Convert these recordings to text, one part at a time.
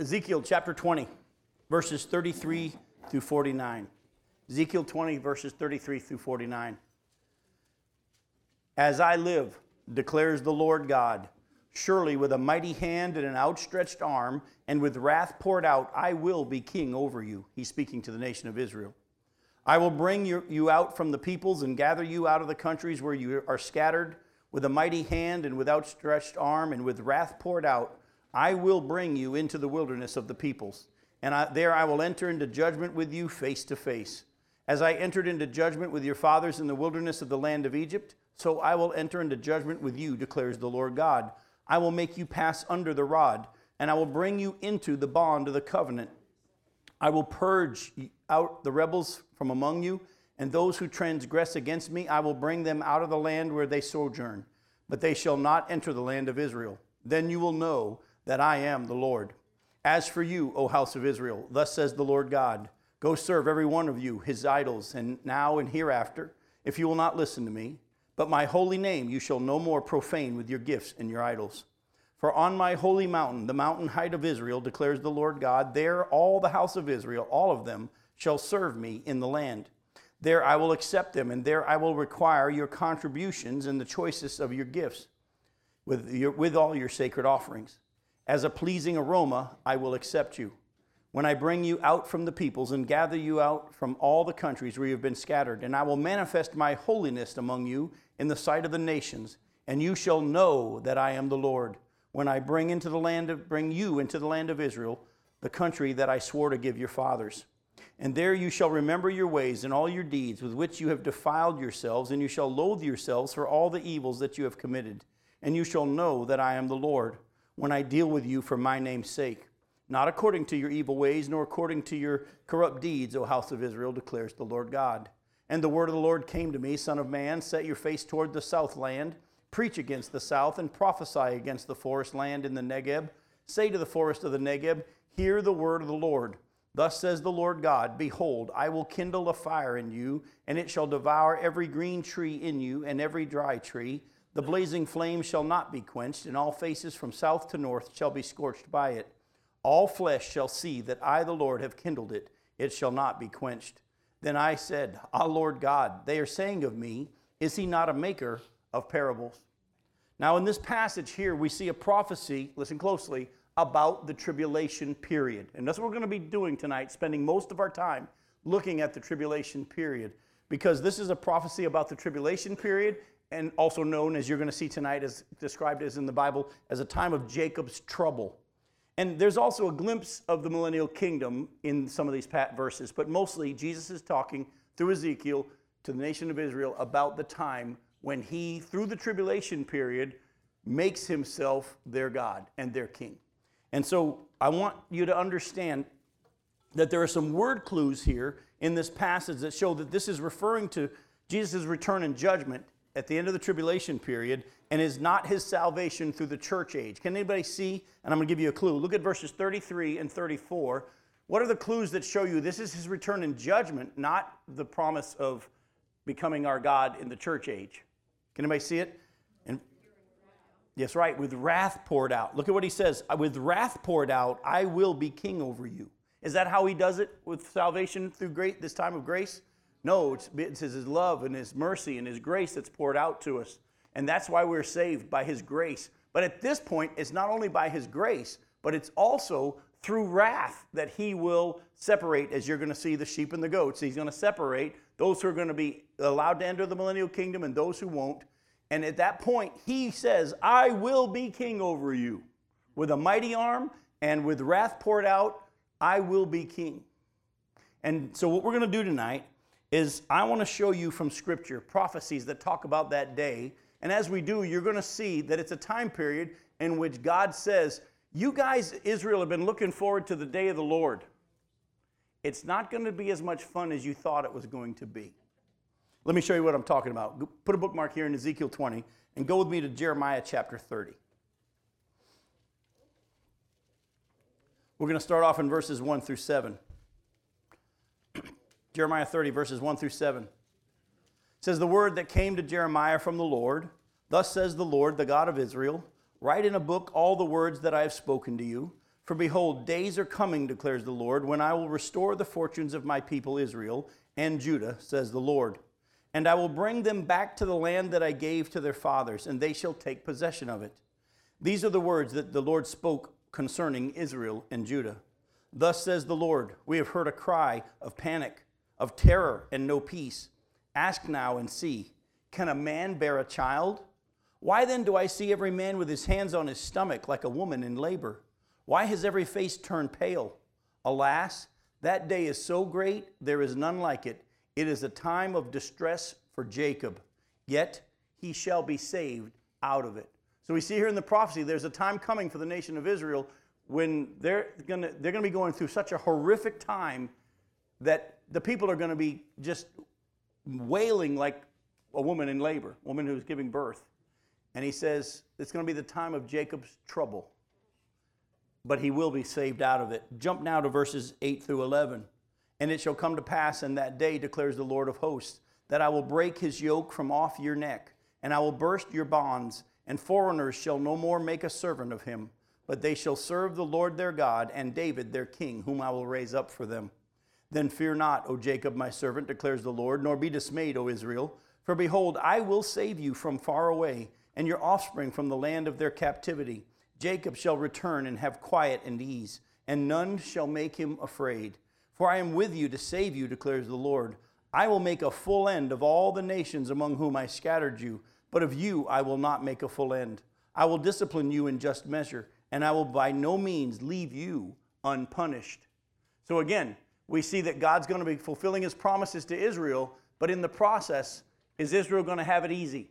Ezekiel chapter 20, verses 33 through 49. Ezekiel 20, verses 33 through 49. As I live, declares the Lord God, surely with a mighty hand and an outstretched arm, and with wrath poured out, I will be king over you. He's speaking to the nation of Israel. I will bring you, you out from the peoples and gather you out of the countries where you are scattered. With a mighty hand and with outstretched arm and with wrath poured out, I will bring you into the wilderness of the peoples. And I, there I will enter into judgment with you face to face. As I entered into judgment with your fathers in the wilderness of the land of Egypt, so I will enter into judgment with you, declares the Lord God. I will make you pass under the rod, and I will bring you into the bond of the covenant. I will purge out the rebels from among you, and those who transgress against me, I will bring them out of the land where they sojourn, but they shall not enter the land of Israel. Then you will know that I am the Lord. As for you, O house of Israel, thus says the Lord God Go serve every one of you his idols, and now and hereafter, if you will not listen to me. But my holy name you shall no more profane with your gifts and your idols. For on my holy mountain, the mountain height of Israel, declares the Lord God, there all the house of Israel, all of them, shall serve me in the land. There I will accept them, and there I will require your contributions and the choicest of your gifts with, your, with all your sacred offerings. As a pleasing aroma, I will accept you. When I bring you out from the peoples and gather you out from all the countries where you have been scattered, and I will manifest my holiness among you in the sight of the nations, and you shall know that I am the Lord. When I bring into the land of, bring you into the land of Israel, the country that I swore to give your fathers. And there you shall remember your ways and all your deeds with which you have defiled yourselves, and you shall loathe yourselves for all the evils that you have committed. And you shall know that I am the Lord when I deal with you for my name's sake. Not according to your evil ways, nor according to your corrupt deeds, O house of Israel, declares the Lord God. And the word of the Lord came to me, Son of man, set your face toward the south land, preach against the south, and prophesy against the forest land in the Negeb. Say to the forest of the Negeb, Hear the word of the Lord. Thus says the Lord God Behold, I will kindle a fire in you, and it shall devour every green tree in you, and every dry tree. The blazing flame shall not be quenched, and all faces from south to north shall be scorched by it. All flesh shall see that I, the Lord, have kindled it. It shall not be quenched. Then I said, Ah, Lord God, they are saying of me, Is he not a maker of parables? Now, in this passage here, we see a prophecy, listen closely, about the tribulation period. And that's what we're going to be doing tonight, spending most of our time looking at the tribulation period, because this is a prophecy about the tribulation period, and also known as you're going to see tonight, as described as in the Bible, as a time of Jacob's trouble. And there's also a glimpse of the millennial kingdom in some of these pat verses, but mostly Jesus is talking through Ezekiel to the nation of Israel about the time when he, through the tribulation period, makes himself their God and their king. And so I want you to understand that there are some word clues here in this passage that show that this is referring to Jesus' return and judgment at the end of the tribulation period and is not his salvation through the church age. Can anybody see? And I'm going to give you a clue. Look at verses 33 and 34. What are the clues that show you this is his return in judgment, not the promise of becoming our God in the church age? Can anybody see it? And Yes, right, with wrath poured out. Look at what he says. With wrath poured out, I will be king over you. Is that how he does it with salvation through great this time of grace? No, it's, it's his love and his mercy and his grace that's poured out to us. And that's why we're saved by his grace. But at this point, it's not only by his grace, but it's also through wrath that he will separate, as you're going to see the sheep and the goats. He's going to separate those who are going to be allowed to enter the millennial kingdom and those who won't. And at that point, he says, I will be king over you. With a mighty arm and with wrath poured out, I will be king. And so, what we're going to do tonight is I want to show you from Scripture prophecies that talk about that day. And as we do, you're going to see that it's a time period in which God says, You guys, Israel, have been looking forward to the day of the Lord. It's not going to be as much fun as you thought it was going to be. Let me show you what I'm talking about. Put a bookmark here in Ezekiel 20 and go with me to Jeremiah chapter 30. We're going to start off in verses 1 through 7. Jeremiah 30, verses 1 through 7. It says, The word that came to Jeremiah from the Lord, Thus says the Lord, the God of Israel, Write in a book all the words that I have spoken to you For behold, days are coming, declares the Lord, when I will restore the fortunes of my people Israel and Judah, says the Lord. And I will bring them back to the land that I gave to their fathers, and they shall take possession of it. These are the words that the Lord spoke concerning Israel and Judah. Thus says the Lord We have heard a cry of panic, of terror, and no peace. Ask now and see Can a man bear a child? Why then do I see every man with his hands on his stomach like a woman in labor? Why has every face turned pale? Alas, that day is so great, there is none like it. It is a time of distress for Jacob, yet he shall be saved out of it. So we see here in the prophecy, there's a time coming for the nation of Israel when they're going to they're going to be going through such a horrific time that the people are going to be just wailing like a woman in labor, a woman who's giving birth. And he says it's going to be the time of Jacob's trouble, but he will be saved out of it. Jump now to verses 8 through 11. And it shall come to pass in that day, declares the Lord of hosts, that I will break his yoke from off your neck, and I will burst your bonds, and foreigners shall no more make a servant of him but they shall serve the Lord their God and David their king, whom I will raise up for them. Then fear not, O Jacob my servant, declares the Lord, nor be dismayed, O Israel. For behold, I will save you from far away, and your offspring from the land of their captivity. Jacob shall return and have quiet and ease, and none shall make him afraid. For I am with you to save you, declares the Lord. I will make a full end of all the nations among whom I scattered you, but of you I will not make a full end. I will discipline you in just measure and I will by no means leave you unpunished. So again, we see that God's going to be fulfilling his promises to Israel, but in the process, is Israel going to have it easy?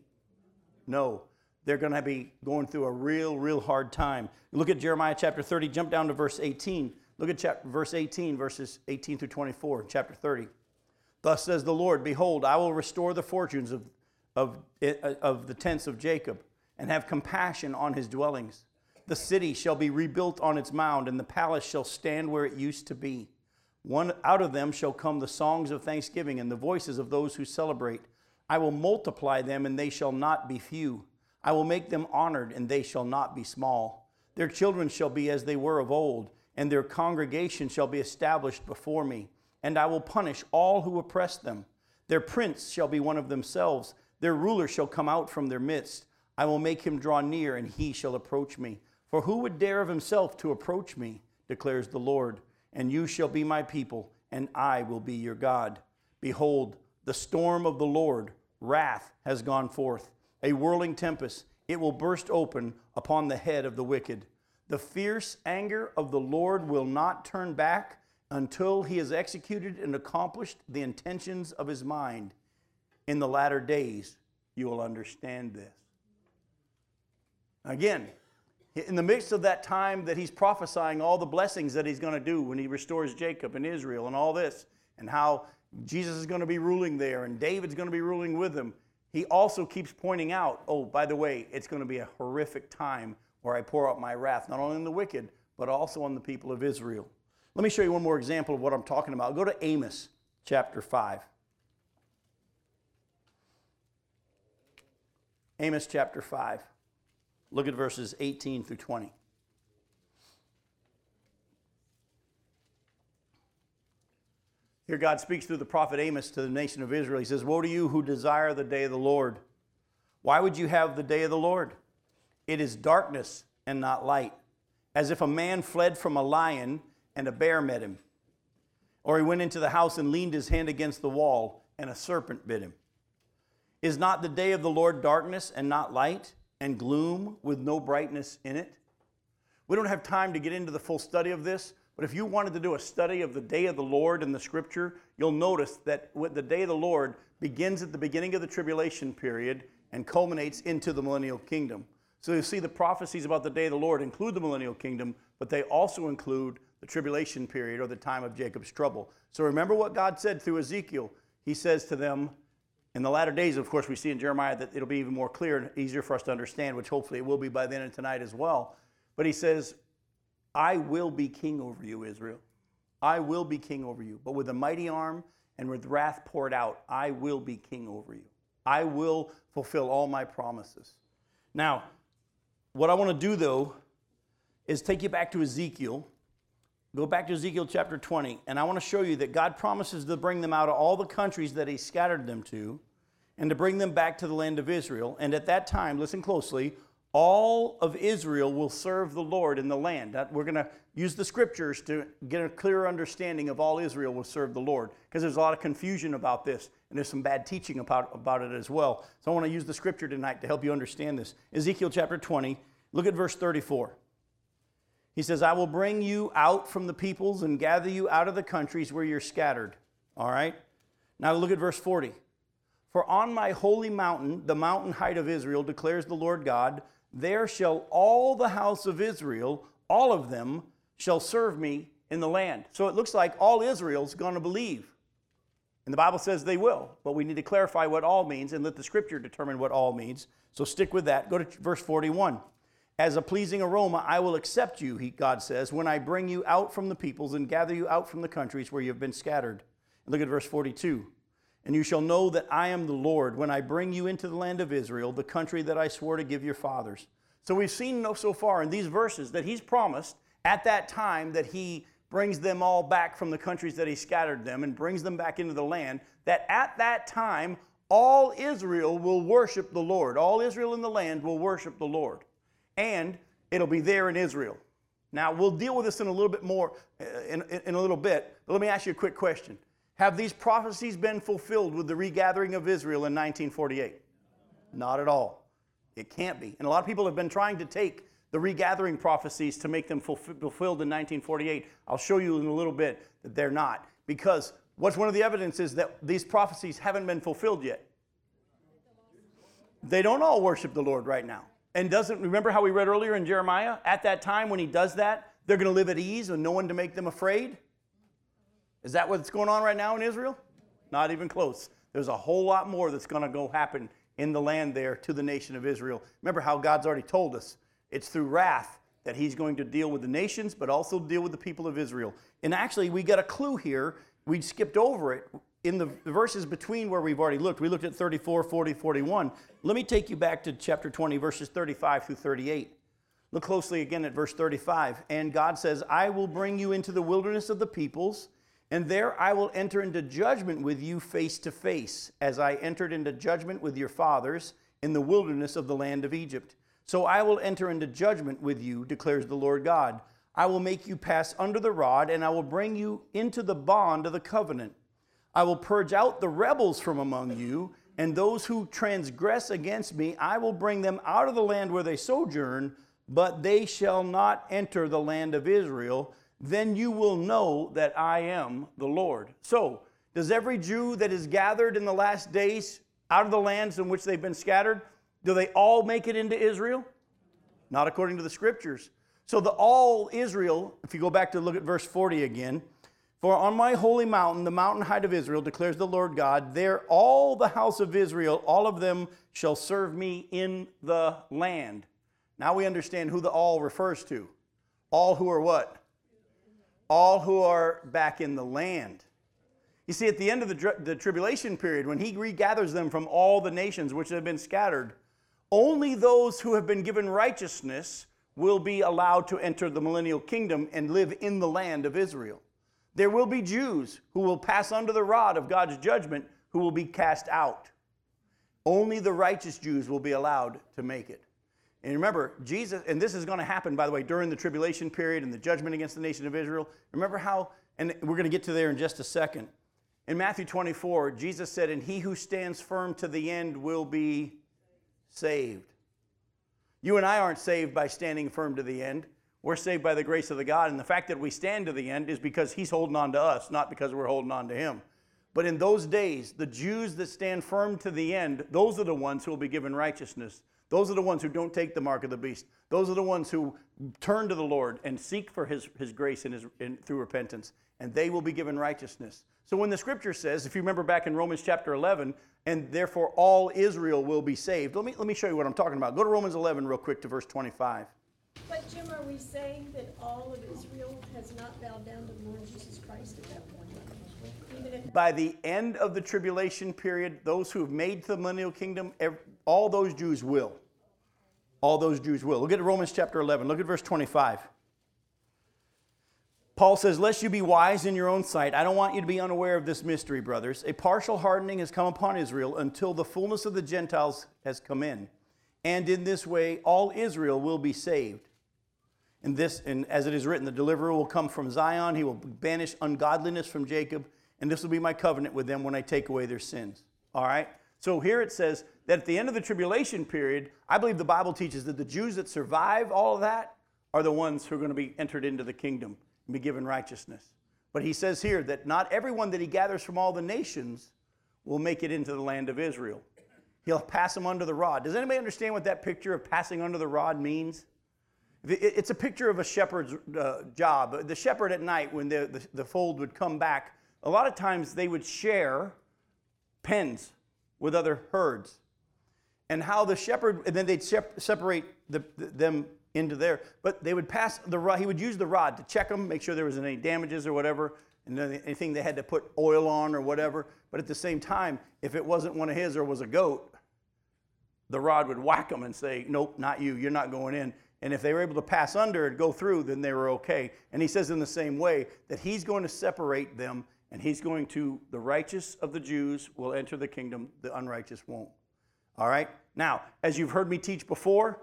No. They're going to be going through a real, real hard time. Look at Jeremiah chapter 30, jump down to verse 18. Look at chapter, verse 18, verses 18 through 24, chapter 30. Thus says the Lord Behold, I will restore the fortunes of, of, eh, eh, of the tents of Jacob and have compassion on his dwellings. The city shall be rebuilt on its mound, and the palace shall stand where it used to be. One out of them shall come the songs of thanksgiving and the voices of those who celebrate. I will multiply them, and they shall not be few. I will make them honored, and they shall not be small. Their children shall be as they were of old, and their congregation shall be established before me. And I will punish all who oppress them. Their prince shall be one of themselves. Their ruler shall come out from their midst. I will make him draw near, and he shall approach me. For who would dare of himself to approach me, declares the Lord? And you shall be my people, and I will be your God. Behold, the storm of the Lord, wrath, has gone forth, a whirling tempest. It will burst open upon the head of the wicked. The fierce anger of the Lord will not turn back until he has executed and accomplished the intentions of his mind. In the latter days, you will understand this. Again, in the midst of that time that he's prophesying all the blessings that he's going to do when he restores Jacob and Israel and all this, and how Jesus is going to be ruling there and David's going to be ruling with him, he also keeps pointing out, oh, by the way, it's going to be a horrific time where I pour out my wrath, not only on the wicked, but also on the people of Israel. Let me show you one more example of what I'm talking about. Go to Amos chapter 5. Amos chapter 5. Look at verses 18 through 20. Here, God speaks through the prophet Amos to the nation of Israel. He says, Woe to you who desire the day of the Lord. Why would you have the day of the Lord? It is darkness and not light, as if a man fled from a lion and a bear met him. Or he went into the house and leaned his hand against the wall, and a serpent bit him. Is not the day of the Lord darkness and not light? And gloom with no brightness in it. We don't have time to get into the full study of this, but if you wanted to do a study of the day of the Lord in the scripture, you'll notice that the day of the Lord begins at the beginning of the tribulation period and culminates into the millennial kingdom. So you see the prophecies about the day of the Lord include the millennial kingdom, but they also include the tribulation period or the time of Jacob's trouble. So remember what God said through Ezekiel. He says to them, in the latter days, of course, we see in Jeremiah that it'll be even more clear and easier for us to understand, which hopefully it will be by then and tonight as well. But he says, I will be king over you, Israel. I will be king over you. But with a mighty arm and with wrath poured out, I will be king over you. I will fulfill all my promises. Now, what I want to do though is take you back to Ezekiel Go back to Ezekiel chapter 20, and I want to show you that God promises to bring them out of all the countries that He scattered them to and to bring them back to the land of Israel. And at that time, listen closely, all of Israel will serve the Lord in the land. We're going to use the scriptures to get a clearer understanding of all Israel will serve the Lord because there's a lot of confusion about this and there's some bad teaching about, about it as well. So I want to use the scripture tonight to help you understand this. Ezekiel chapter 20, look at verse 34. He says, I will bring you out from the peoples and gather you out of the countries where you're scattered. All right? Now look at verse 40. For on my holy mountain, the mountain height of Israel, declares the Lord God, there shall all the house of Israel, all of them, shall serve me in the land. So it looks like all Israel's going to believe. And the Bible says they will, but we need to clarify what all means and let the scripture determine what all means. So stick with that. Go to verse 41. As a pleasing aroma, I will accept you, he, God says, when I bring you out from the peoples and gather you out from the countries where you have been scattered. And look at verse 42. And you shall know that I am the Lord when I bring you into the land of Israel, the country that I swore to give your fathers. So we've seen so far in these verses that he's promised at that time that he brings them all back from the countries that he scattered them and brings them back into the land, that at that time all Israel will worship the Lord. All Israel in the land will worship the Lord. And it'll be there in Israel. Now, we'll deal with this in a little bit more, uh, in, in, in a little bit, but let me ask you a quick question. Have these prophecies been fulfilled with the regathering of Israel in 1948? Not at all. It can't be. And a lot of people have been trying to take the regathering prophecies to make them fulfilled in 1948. I'll show you in a little bit that they're not. Because what's one of the evidences that these prophecies haven't been fulfilled yet? They don't all worship the Lord right now. And doesn't remember how we read earlier in Jeremiah? At that time when he does that, they're going to live at ease and no one to make them afraid. Is that what's going on right now in Israel? Not even close. There's a whole lot more that's going to go happen in the land there to the nation of Israel. Remember how God's already told us it's through wrath that he's going to deal with the nations, but also deal with the people of Israel. And actually, we got a clue here. We skipped over it in the verses between where we've already looked. We looked at 34, 40, 41. Let me take you back to chapter 20, verses 35 through 38. Look closely again at verse 35. And God says, I will bring you into the wilderness of the peoples and there I will enter into judgment with you face to face, as I entered into judgment with your fathers in the wilderness of the land of Egypt. So I will enter into judgment with you, declares the Lord God. I will make you pass under the rod, and I will bring you into the bond of the covenant. I will purge out the rebels from among you, and those who transgress against me, I will bring them out of the land where they sojourn, but they shall not enter the land of Israel then you will know that I am the Lord. So, does every Jew that is gathered in the last days out of the lands in which they've been scattered, do they all make it into Israel? Not according to the scriptures. So, the all Israel, if you go back to look at verse 40 again, for on my holy mountain, the mountain height of Israel, declares the Lord God, there all the house of Israel, all of them shall serve me in the land. Now we understand who the all refers to. All who are what? all who are back in the land. You see, at the end of the, the tribulation period, when he regathers them from all the nations which have been scattered, only those who have been given righteousness will be allowed to enter the millennial kingdom and live in the land of Israel. There will be Jews who will pass under the rod of God's judgment who will be cast out. Only the righteous Jews will be allowed to make it. And remember, Jesus, and this is going to happen, by the way, during the tribulation period and the judgment against the nation of Israel. Remember how, and we're going to get to there in just a second. In Matthew 24, Jesus said, And he who stands firm to the end will be saved. You and I aren't saved by standing firm to the end. We're saved by the grace of the God. And the fact that we stand to the end is because he's holding on to us, not because we're holding on to him. But in those days, the Jews that stand firm to the end, those are the ones who will be given righteousness. Those are the ones who don't take the mark of the beast. Those are the ones who turn to the Lord and seek for his, his grace and his, in, through repentance, and they will be given righteousness. So when the scripture says, if you remember back in Romans chapter 11, and therefore all Israel will be saved, let me, let me show you what I'm talking about. Go to Romans 11 real quick to verse 25. But Jim, are we saying that all of Israel has not bowed down to the Lord Jesus Christ at that point? By the end of the tribulation period, those who have made the millennial kingdom, all those Jews will. All those Jews will. Look at Romans chapter 11. Look at verse 25. Paul says, Lest you be wise in your own sight, I don't want you to be unaware of this mystery, brothers. A partial hardening has come upon Israel until the fullness of the Gentiles has come in. And in this way, all Israel will be saved. And this, and as it is written, the deliverer will come from Zion, he will banish ungodliness from Jacob, and this will be my covenant with them when I take away their sins. All right? So here it says that at the end of the tribulation period, I believe the Bible teaches that the Jews that survive all of that are the ones who are going to be entered into the kingdom and be given righteousness. But he says here that not everyone that he gathers from all the nations will make it into the land of Israel. He'll pass them under the rod. Does anybody understand what that picture of passing under the rod means? It's a picture of a shepherd's uh, job. The shepherd at night, when the, the, the fold would come back, a lot of times they would share pens with other herds. And how the shepherd, and then they'd separate the, them into there. But they would pass the rod, he would use the rod to check them, make sure there was any damages or whatever, and anything they had to put oil on or whatever. But at the same time, if it wasn't one of his or was a goat, the rod would whack them and say, Nope, not you, you're not going in. And if they were able to pass under and go through, then they were okay. And he says in the same way that he's going to separate them and he's going to, the righteous of the Jews will enter the kingdom, the unrighteous won't. All right? Now, as you've heard me teach before,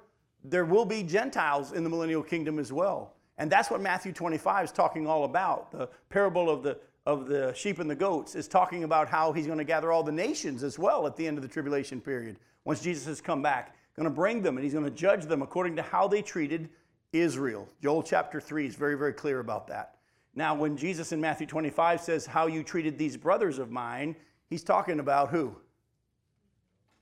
there will be Gentiles in the millennial kingdom as well. And that's what Matthew 25 is talking all about. The parable of the, of the sheep and the goats is talking about how he's going to gather all the nations as well at the end of the tribulation period. Once Jesus has come back, going to bring them and he's going to judge them according to how they treated Israel. Joel chapter 3 is very, very clear about that. Now, when Jesus in Matthew 25 says, How you treated these brothers of mine, he's talking about who?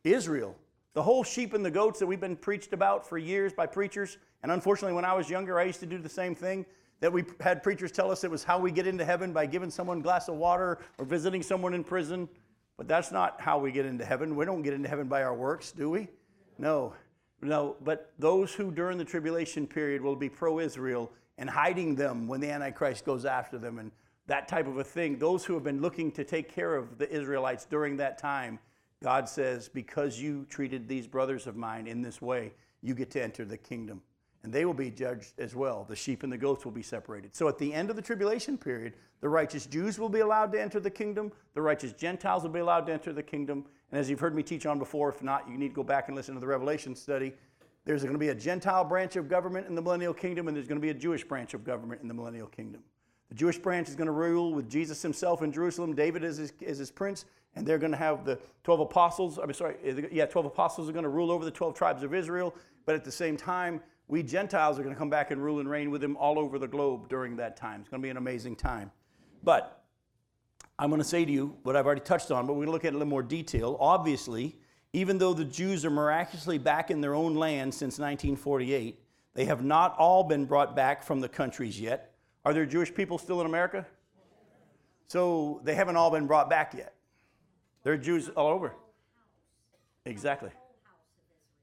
Israel. The whole sheep and the goats that we've been preached about for years by preachers, and unfortunately, when I was younger, I used to do the same thing. That we had preachers tell us it was how we get into heaven by giving someone a glass of water or visiting someone in prison. But that's not how we get into heaven. We don't get into heaven by our works, do we? No. No. But those who during the tribulation period will be pro Israel and hiding them when the Antichrist goes after them and that type of a thing, those who have been looking to take care of the Israelites during that time God says, Because you treated these brothers of mine in this way, you get to enter the kingdom. And they will be judged as well. The sheep and the goats will be separated. So at the end of the tribulation period, the righteous Jews will be allowed to enter the kingdom, the righteous Gentiles will be allowed to enter the kingdom. And as you've heard me teach on before, if not, you need to go back and listen to the Revelation study. There's going to be a Gentile branch of government in the millennial kingdom, and there's going to be a Jewish branch of government in the millennial kingdom. The Jewish branch is going to rule with Jesus himself in Jerusalem, David as his, his prince, and they're going to have the 12 apostles. I'm sorry, eh, yeah, 12 apostles are going to rule over the 12 tribes of Israel. But at the same time, we Gentiles are going to come back and rule and reign with him all over the globe during that time. It's going to be an amazing time. But I'm going to say to you what I've already touched on, but we're going to look at it in a little more detail. Obviously, even though the Jews are miraculously back in their own land since 1948, they have not all been brought back from the countries yet. Are there Jewish people still in America? So they haven't all been brought back yet. There are Jews all over. Exactly.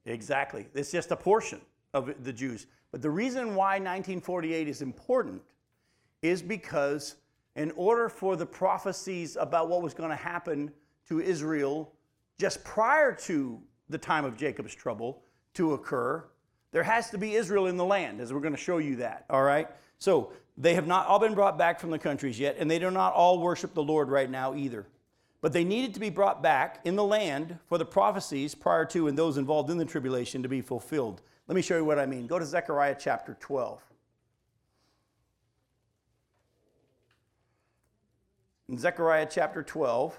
Exactly. It's just a portion of the Jews. But the reason why 1948 is important is because, in order for the prophecies about what was going to happen to Israel just prior to the time of Jacob's trouble to occur, there has to be Israel in the land, as we're going to show you that. All right? So they have not all been brought back from the countries yet, and they do not all worship the Lord right now either. But they needed to be brought back in the land for the prophecies prior to and those involved in the tribulation to be fulfilled. Let me show you what I mean. Go to Zechariah chapter 12. In Zechariah chapter 12,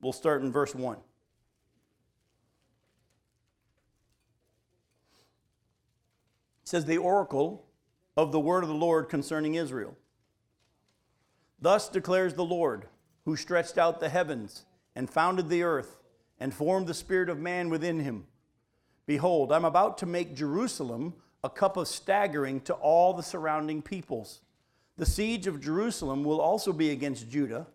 we'll start in verse 1. It says, The oracle of the word of the Lord concerning Israel. Thus declares the Lord, who stretched out the heavens and founded the earth and formed the spirit of man within him. Behold, I'm about to make Jerusalem a cup of staggering to all the surrounding peoples. The siege of Jerusalem will also be against Judah,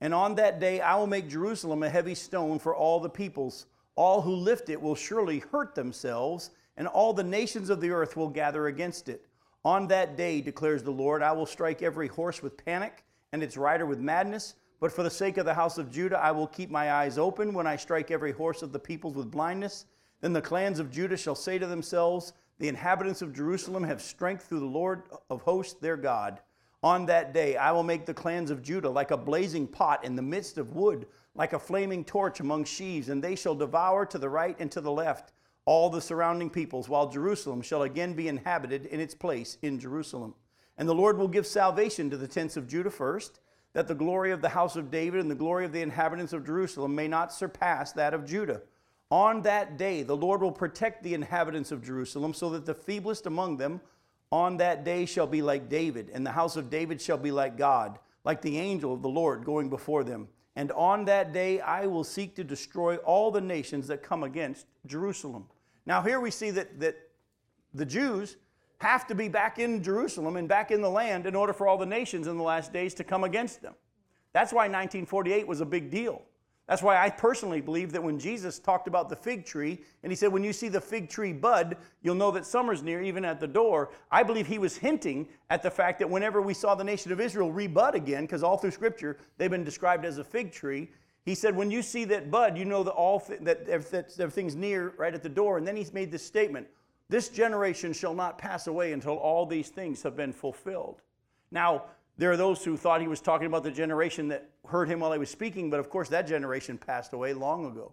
and on that day I will make Jerusalem a heavy stone for all the peoples. All who lift it will surely hurt themselves, and all the nations of the earth will gather against it. On that day, declares the Lord, I will strike every horse with panic and its rider with madness. But for the sake of the house of Judah, I will keep my eyes open when I strike every horse of the peoples with blindness. Then the clans of Judah shall say to themselves, The inhabitants of Jerusalem have strength through the Lord of hosts, their God. On that day, I will make the clans of Judah like a blazing pot in the midst of wood, like a flaming torch among sheaves, and they shall devour to the right and to the left all the surrounding peoples, while Jerusalem shall again be inhabited in its place in Jerusalem. And the Lord will give salvation to the tents of Judah first, that the glory of the house of David and the glory of the inhabitants of Jerusalem may not surpass that of Judah. On that day, the Lord will protect the inhabitants of Jerusalem, so that the feeblest among them on that day shall be like David, and the house of David shall be like God, like the angel of the Lord going before them. And on that day I will seek to destroy all the nations that come against Jerusalem. Now, here we see that, that the Jews have to be back in Jerusalem and back in the land in order for all the nations in the last days to come against them. That's why 1948 was a big deal. That's why I personally believe that when Jesus talked about the fig tree, and he said, When you see the fig tree bud, you'll know that summer's near, even at the door. I believe he was hinting at the fact that whenever we saw the nation of Israel rebud again, because all through Scripture they've been described as a fig tree, he said, When you see that bud, you know that, all th- that everything's near right at the door. And then he's made this statement This generation shall not pass away until all these things have been fulfilled. Now, there are those who thought he was talking about the generation that heard him while he was speaking, but of course, that generation passed away long ago.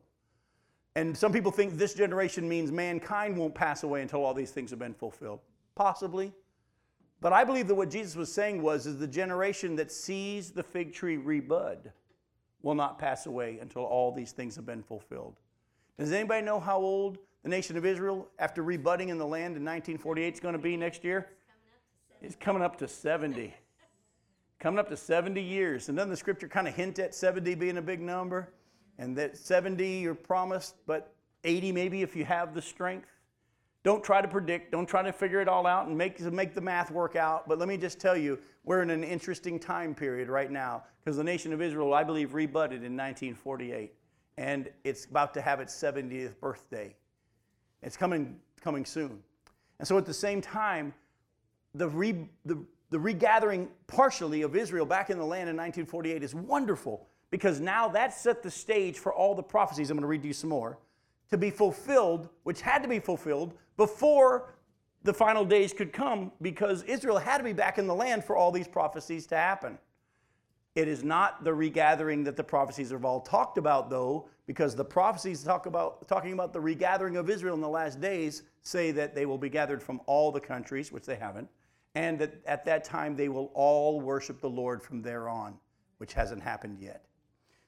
And some people think this generation means mankind won't pass away until all these things have been fulfilled. Possibly. But I believe that what Jesus was saying was is the generation that sees the fig tree rebud will not pass away until all these things have been fulfilled. Does anybody know how old the nation of Israel, after rebudding in the land in 1948, is going to be next year? It's coming up to 70 coming up to 70 years. And doesn't the scripture kind of hint at 70 being a big number? And that 70 you're promised, but 80 maybe if you have the strength. Don't try to predict, don't try to figure it all out and make, make the math work out. But let me just tell you, we're in an interesting time period right now because the nation of Israel, I believe, rebutted in 1948. And it's about to have its 70th birthday. It's coming, coming soon. And so at the same time, the, re, the the regathering partially of Israel back in the land in 1948 is wonderful because now that set the stage for all the prophecies. I'm going to read you some more to be fulfilled, which had to be fulfilled before the final days could come because Israel had to be back in the land for all these prophecies to happen. It is not the regathering that the prophecies have all talked about, though, because the prophecies talk about talking about the regathering of Israel in the last days say that they will be gathered from all the countries, which they haven't and that at that time they will all worship the Lord from there on, which hasn't happened yet.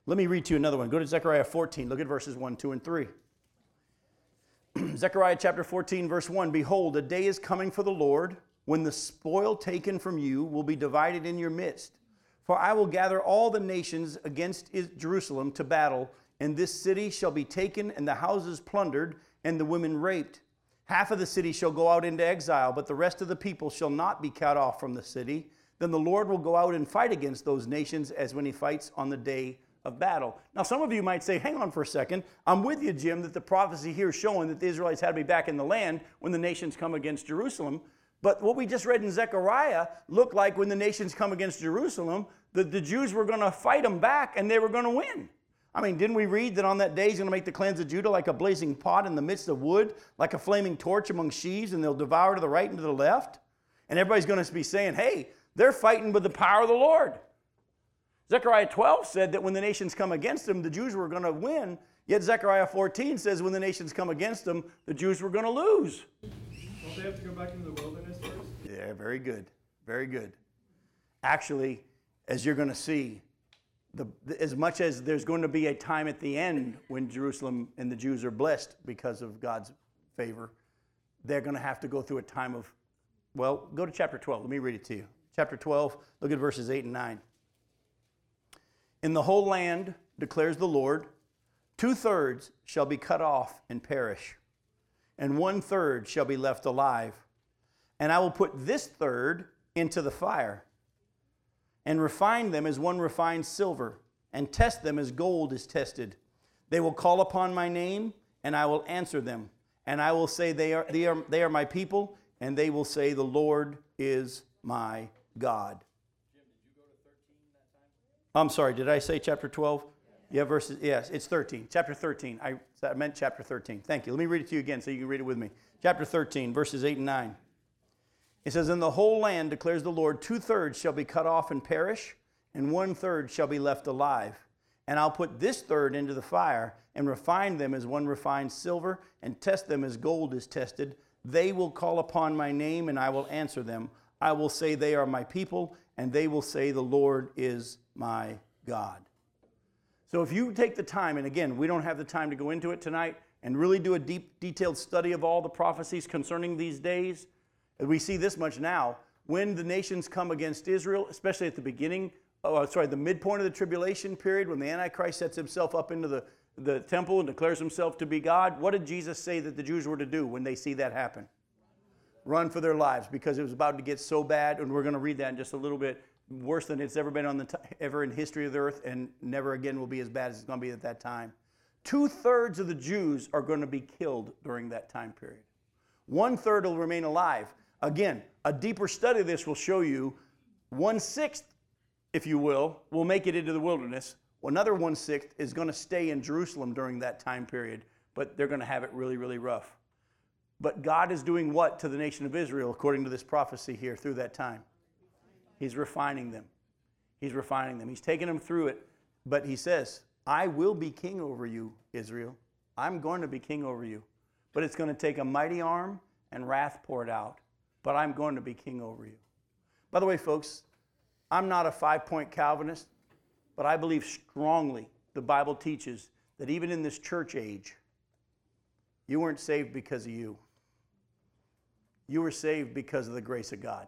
Let me read to you another one. Go to Zechariah 14. Look at verses 1, 2, and 3. Zechariah chapter 14, verse 1 Behold, a day is coming for the Lord when the spoil taken from you will be divided in your midst. For I will gather all the nations against Jerusalem to battle, and this city shall be taken, and the houses plundered, and the women raped. Half of the city shall go out into exile, but the rest of the people shall not be cut off from the city. Then the Lord will go out and fight against those nations as when he fights on the day of battle. Now, some of you might say, hang on for a second. I'm with you, Jim, that the prophecy here is showing that the Israelites had to be back in the land when the nations come against Jerusalem. But what we just read in Zechariah looked like when the nations come against Jerusalem, that the Jews were going to fight them back and they were going to win. I mean, didn't we read that on that day he's going to make the clans of Judah like a blazing pot in the midst of wood, like a flaming torch among sheaves, and they'll devour to the right and to the left? And everybody's going to be saying, hey, they're fighting with the power of the Lord. Zechariah 12 said that when the nations come against them, the Jews were going to win. Yet Zechariah 14 says when the nations come against them, the Jews were going to lose. Don't they have to go back into the wilderness? Yeah, very good. Very good. Actually, as you're going to see, the, as much as there's going to be a time at the end when Jerusalem and the Jews are blessed because of God's favor, they're going to have to go through a time of, well, go to chapter 12. Let me read it to you. Chapter 12, look at verses 8 and 9. In the whole land, declares the Lord, two thirds shall be cut off and perish, and one third shall be left alive. And I will put this third into the fire and refine them as one refines silver, and test them as gold is tested. They will call upon my name, and I will answer them. And I will say, They are, they are, they are my people, and they will say, The Lord is my God. Jim, did you go to 13 that time? I'm sorry, did I say chapter 12? Yeah, verses, yes, it's 13. Chapter 13. I, I meant chapter 13. Thank you. Let me read it to you again so you can read it with me. chapter 13, verses 8 and 9. It says, In the whole land, declares the Lord, two thirds shall be cut off and perish, and one third shall be left alive. And I'll put this third into the fire, and refine them as one refines silver, and test them as gold is tested. They will call upon my name, and I will answer them. I will say, They are my people, and they will say, The Lord is my God. So if you take the time, and again, we don't have the time to go into it tonight and really do a deep, detailed study of all the prophecies concerning these days, we see this much now. When the nations come against Israel, especially at the beginning, oh, uh, sorry, the midpoint of the tribulation period, when the Antichrist sets himself up into the, the temple and declares himself to be God, what did Jesus say that the Jews were to do when they see that happen? Run for their lives because it was about to get so bad, and we're going to read that in just a little bit worse than it's ever been on the t- ever in history of the earth, and never again will be as bad as it's going to be at that time. Two thirds of the Jews are going to be killed during that time period. One third will remain alive. Again, a deeper study of this will show you one sixth, if you will, will make it into the wilderness. Another one sixth is going to stay in Jerusalem during that time period, but they're going to have it really, really rough. But God is doing what to the nation of Israel, according to this prophecy here, through that time? He's refining them. He's refining them. He's taking them through it. But he says, I will be king over you, Israel. I'm going to be king over you. But it's going to take a mighty arm and wrath poured out. But I'm going to be king over you. By the way, folks, I'm not a five point Calvinist, but I believe strongly the Bible teaches that even in this church age, you weren't saved because of you. You were saved because of the grace of God.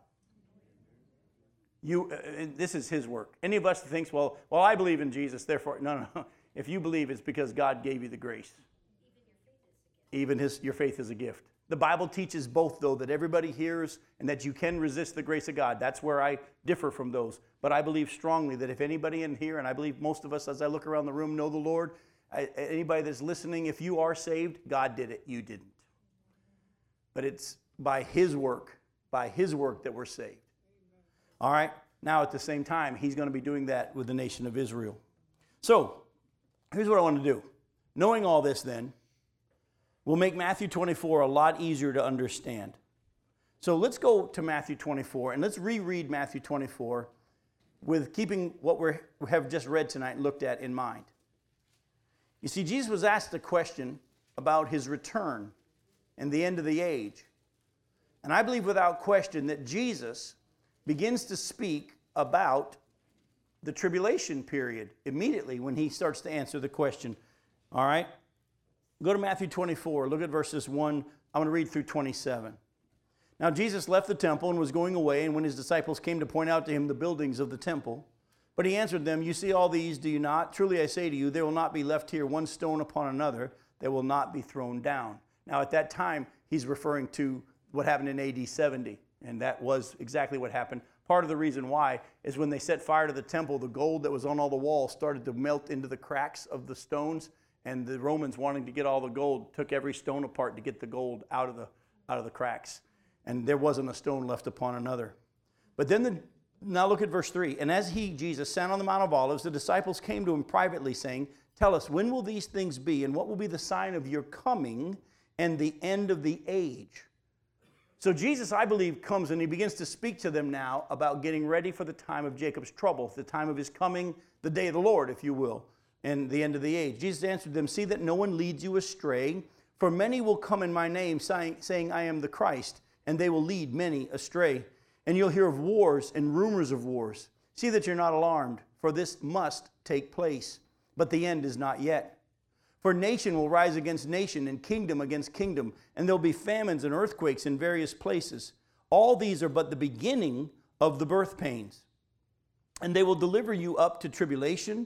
You, uh, this is his work. Any of us that thinks, well, well, I believe in Jesus, therefore, no, no, no. If you believe, it's because God gave you the grace. Even his, your faith is a gift. The Bible teaches both, though, that everybody hears and that you can resist the grace of God. That's where I differ from those. But I believe strongly that if anybody in here, and I believe most of us as I look around the room know the Lord, anybody that's listening, if you are saved, God did it, you didn't. But it's by His work, by His work that we're saved. All right? Now, at the same time, he's going to be doing that with the nation of Israel. So, here's what I want to do. Knowing all this, then, will make Matthew 24 a lot easier to understand. So, let's go to Matthew 24 and let's reread Matthew 24 with keeping what we have just read tonight and looked at in mind. You see, Jesus was asked a question about his return and the end of the age. And I believe without question that Jesus begins to speak about the tribulation period immediately when he starts to answer the question. All right? Go to Matthew 24. Look at verses 1. I'm going to read through 27. Now, Jesus left the temple and was going away, and when his disciples came to point out to him the buildings of the temple, but he answered them, You see all these, do you not? Truly I say to you, there will not be left here one stone upon another that will not be thrown down. Now, at that time, he's referring to what happened in AD 70. And that was exactly what happened. Part of the reason why is when they set fire to the temple, the gold that was on all the walls started to melt into the cracks of the stones. And the Romans, wanting to get all the gold, took every stone apart to get the gold out of the, out of the cracks. And there wasn't a stone left upon another. But then the, now look at verse 3. And as he, Jesus, sat on the Mount of Olives, the disciples came to him privately, saying, Tell us, when will these things be, and what will be the sign of your coming and the end of the age? So Jesus, I believe, comes and he begins to speak to them now about getting ready for the time of Jacob's trouble, the time of his coming, the day of the Lord, if you will, and the end of the age. Jesus answered them, See that no one leads you astray, for many will come in my name, saying, I am the Christ, and they will lead many astray. And you'll hear of wars and rumors of wars. See that you're not alarmed, for this must take place, but the end is not yet. For nation will rise against nation and kingdom against kingdom, and there'll be famines and earthquakes in various places. All these are but the beginning of the birth pains. And they will deliver you up to tribulation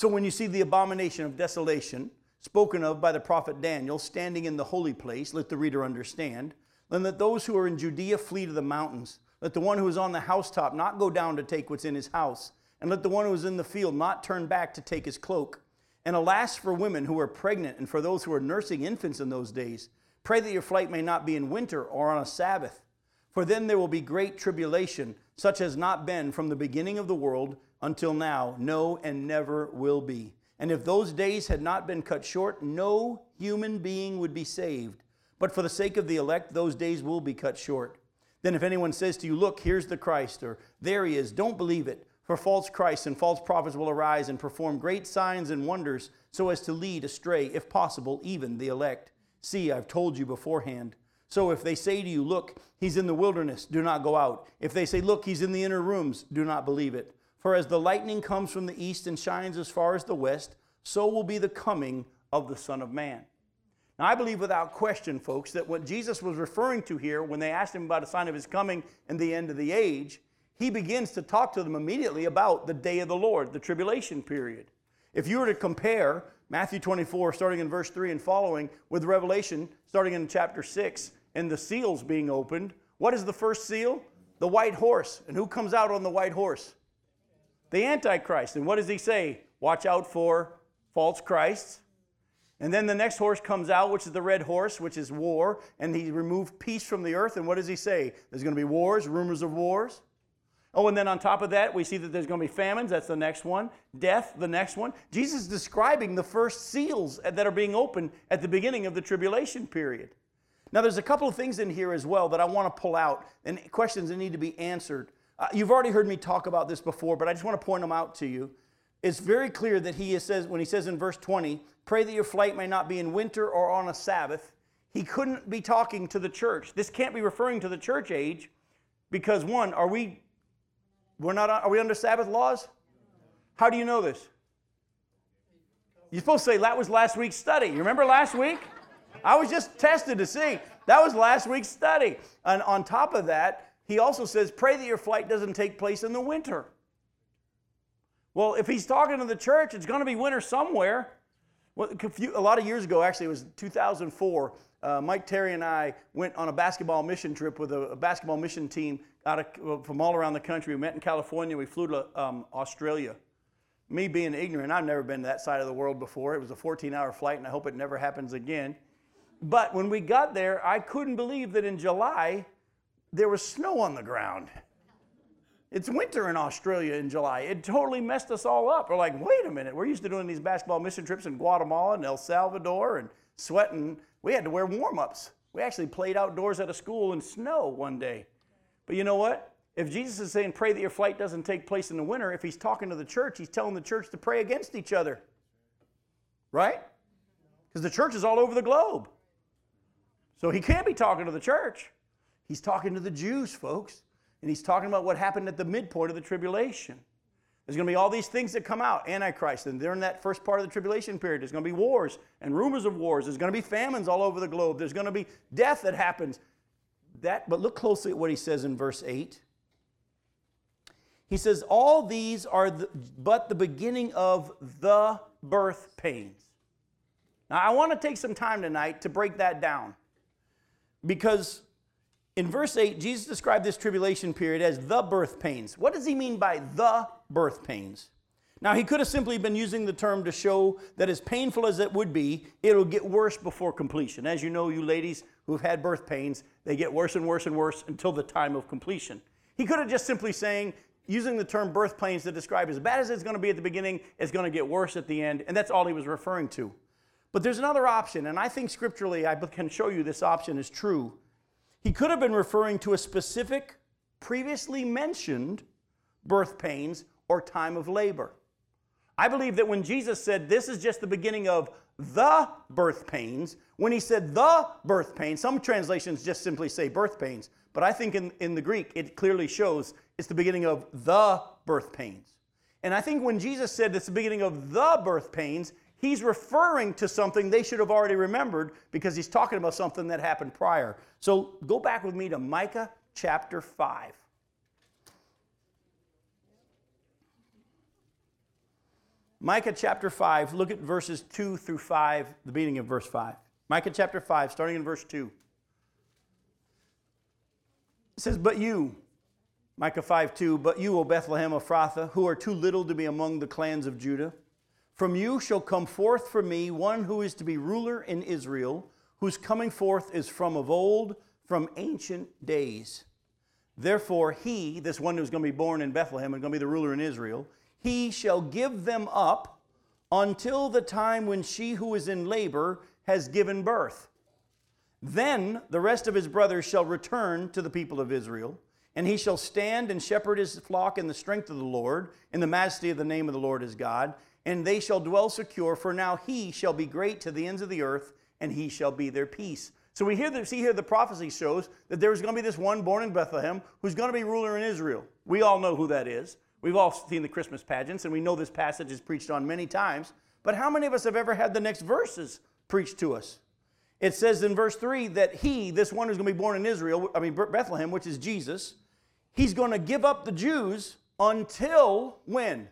So when you see the abomination of desolation spoken of by the prophet Daniel standing in the holy place, let the reader understand. And let those who are in Judea flee to the mountains. Let the one who is on the housetop not go down to take what's in his house. And let the one who is in the field not turn back to take his cloak. And alas for women who are pregnant and for those who are nursing infants in those days. Pray that your flight may not be in winter or on a Sabbath. For then there will be great tribulation, such as not been from the beginning of the world until now, no, and never will be. And if those days had not been cut short, no human being would be saved. But for the sake of the elect, those days will be cut short. Then if anyone says to you, Look, here's the Christ, or there he is, don't believe it. For false Christs and false prophets will arise and perform great signs and wonders so as to lead astray, if possible, even the elect. See, I've told you beforehand. So if they say to you, Look, he's in the wilderness, do not go out. If they say, Look, he's in the inner rooms, do not believe it. For as the lightning comes from the east and shines as far as the west, so will be the coming of the Son of Man. Now, I believe without question, folks, that what Jesus was referring to here when they asked him about a sign of his coming and the end of the age, he begins to talk to them immediately about the day of the Lord, the tribulation period. If you were to compare Matthew 24, starting in verse 3 and following, with Revelation, starting in chapter 6, and the seals being opened, what is the first seal? The white horse. And who comes out on the white horse? The Antichrist. And what does he say? Watch out for false Christs. And then the next horse comes out, which is the red horse, which is war. And he removed peace from the earth. And what does he say? There's going to be wars, rumors of wars. Oh, and then on top of that, we see that there's going to be famines. That's the next one. Death, the next one. Jesus is describing the first seals that are being opened at the beginning of the tribulation period. Now, there's a couple of things in here as well that I want to pull out and questions that need to be answered. Uh, you've already heard me talk about this before, but I just want to point them out to you. It's very clear that he says, when he says in verse 20, pray that your flight may not be in winter or on a Sabbath, he couldn't be talking to the church. This can't be referring to the church age because, one, are we, we're not, are we under Sabbath laws? How do you know this? You're supposed to say that was last week's study. You remember last week? I was just tested to see. That was last week's study. And on top of that, he also says, pray that your flight doesn't take place in the winter. Well, if he's talking to the church, it's going to be winter somewhere. A lot of years ago, actually, it was 2004. Uh, Mike Terry and I went on a basketball mission trip with a, a basketball mission team out of, from all around the country. We met in California. We flew to um, Australia. Me being ignorant, I've never been to that side of the world before. It was a 14 hour flight, and I hope it never happens again. But when we got there, I couldn't believe that in July there was snow on the ground. It's winter in Australia in July. It totally messed us all up. We're like, wait a minute. We're used to doing these basketball mission trips in Guatemala and El Salvador and sweating. We had to wear warm ups. We actually played outdoors at a school in snow one day. But you know what? If Jesus is saying, pray that your flight doesn't take place in the winter, if he's talking to the church, he's telling the church to pray against each other. Right? Because the church is all over the globe. So he can't be talking to the church. He's talking to the Jews, folks. And he's talking about what happened at the midpoint of the tribulation. There's going to be all these things that come out, Antichrist. And during that first part of the tribulation period, there's going to be wars and rumors of wars. There's going to be famines all over the globe. There's going to be death that happens. That, but look closely at what he says in verse 8. He says, All these are the, but the beginning of the birth pains. Now, I want to take some time tonight to break that down because in verse 8, Jesus described this tribulation period as the birth pains. What does he mean by the birth pains? Now, he could have simply been using the term to show that as painful as it would be, it'll get worse before completion. As you know, you ladies who've had birth pains, they get worse and worse and worse until the time of completion. He could have just simply saying, using the term birth pains to describe as bad as it's going to be at the beginning, it's going to get worse at the end, and that's all he was referring to. But there's another option, and I think scripturally I can show you this option is true. He could have been referring to a specific, previously mentioned birth pains or time of labor. I believe that when Jesus said this is just the beginning of the birth pains, when he said the birth pains, some translations just simply say birth pains, but I think in, in the Greek it clearly shows it's the beginning of the birth pains. And I think when Jesus said it's the beginning of the birth pains, he's referring to something they should have already remembered because he's talking about something that happened prior. So go back with me to Micah chapter 5. Micah chapter 5, look at verses 2 through 5, the beginning of verse 5. Micah chapter 5, starting in verse 2. It says, But you, Micah 5 2, but you, O Bethlehem of Ephrathah, who are too little to be among the clans of Judah, from you shall come forth for me one who is to be ruler in Israel, whose coming forth is from of old, from ancient days. Therefore, he, this one who's going to be born in Bethlehem and going to be the ruler in Israel, he shall give them up until the time when she who is in labor has given birth. Then the rest of his brothers shall return to the people of Israel, and he shall stand and shepherd his flock in the strength of the Lord, in the majesty of the name of the Lord his God, and they shall dwell secure, for now he shall be great to the ends of the earth, and he shall be their peace. So we hear the, see here the prophecy shows that there's going to be this one born in Bethlehem who's going to be ruler in Israel. We all know who that is. We've all seen the Christmas pageants, and we know this passage is preached on many times. But how many of us have ever had the next verses preached to us? It says in verse 3 that he, this one who's going to be born in Israel, I mean Bethlehem, which is Jesus, he's going to give up the Jews until when?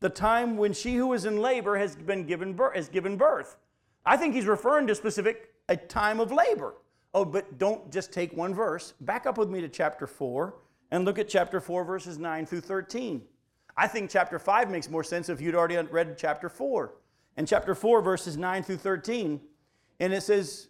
The time when she who is in labor has been given birth, has given birth. I think he's referring to specific a time of labor. Oh, but don't just take one verse. Back up with me to chapter 4 and look at chapter 4, verses 9 through 13. I think chapter 5 makes more sense if you'd already read chapter 4. And chapter 4, verses 9 through 13, and it says,